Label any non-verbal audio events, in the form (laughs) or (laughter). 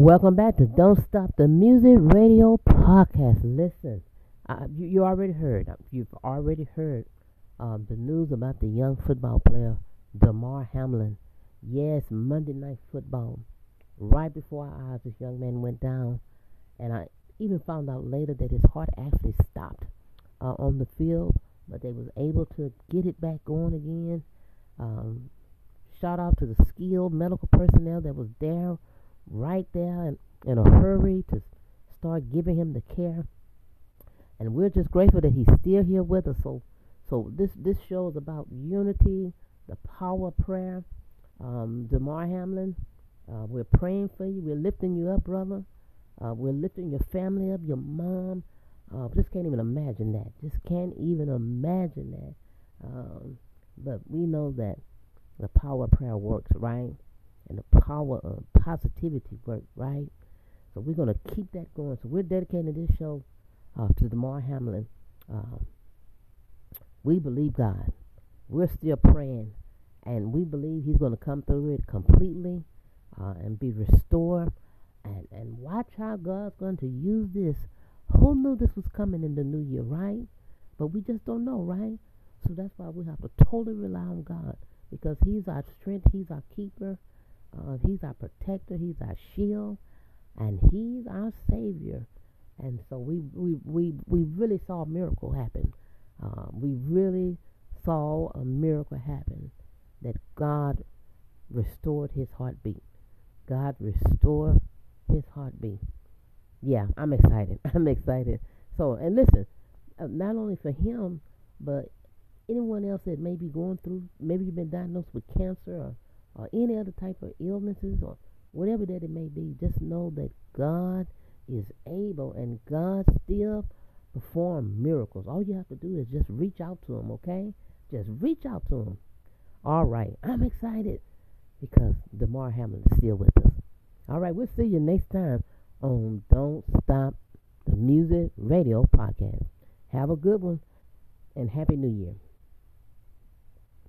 Welcome back to Don't Stop the Music Radio Podcast. Listen, uh, you, you already heard, uh, you've already heard um, the news about the young football player, Damar Hamlin. Yes, Monday Night Football. Right before our eyes, this young man went down. And I even found out later that his heart actually stopped uh, on the field, but they was able to get it back going again. Um, shout out to the skilled medical personnel that was there right there in, in a hurry to start giving him the care. And we're just grateful that he's still here with us. So, so this this show is about unity, the power of prayer. Um, Damar Hamlin, uh, we're praying for you. We're lifting you up, brother. Uh, we're lifting your family up, your mom. Uh, just can't even imagine that. Just can't even imagine that. Um, but we know that the power of prayer works, right? And the power of positivity work, right? So we're going to keep that going. So we're dedicating this show uh, to Damar Hamlin. Uh, we believe God. We're still praying, and we believe He's going to come through it completely uh, and be restored. And, and watch how God's going to use this. Who knew this was coming in the new year, right? But we just don't know, right? So that's why we have to totally rely on God because He's our strength, He's our keeper, uh, he's our protector. He's our shield, and He's our Savior. And so we we we, we really saw a miracle happen. Uh, we really saw a miracle happen that God restored his heartbeat. God restored his heartbeat. Yeah, I'm excited. (laughs) I'm excited. So, and listen, uh, not only for him, but anyone else that may be going through, maybe you've been diagnosed with cancer or or any other type of illnesses or whatever that it may be, just know that God is able and God still perform miracles. All you have to do is just reach out to him, okay? Just reach out to him. All right, I'm excited because Damar Hamlin is still with us. All right, we'll see you next time on Don't Stop the Music Radio Podcast. Have a good one and Happy New Year.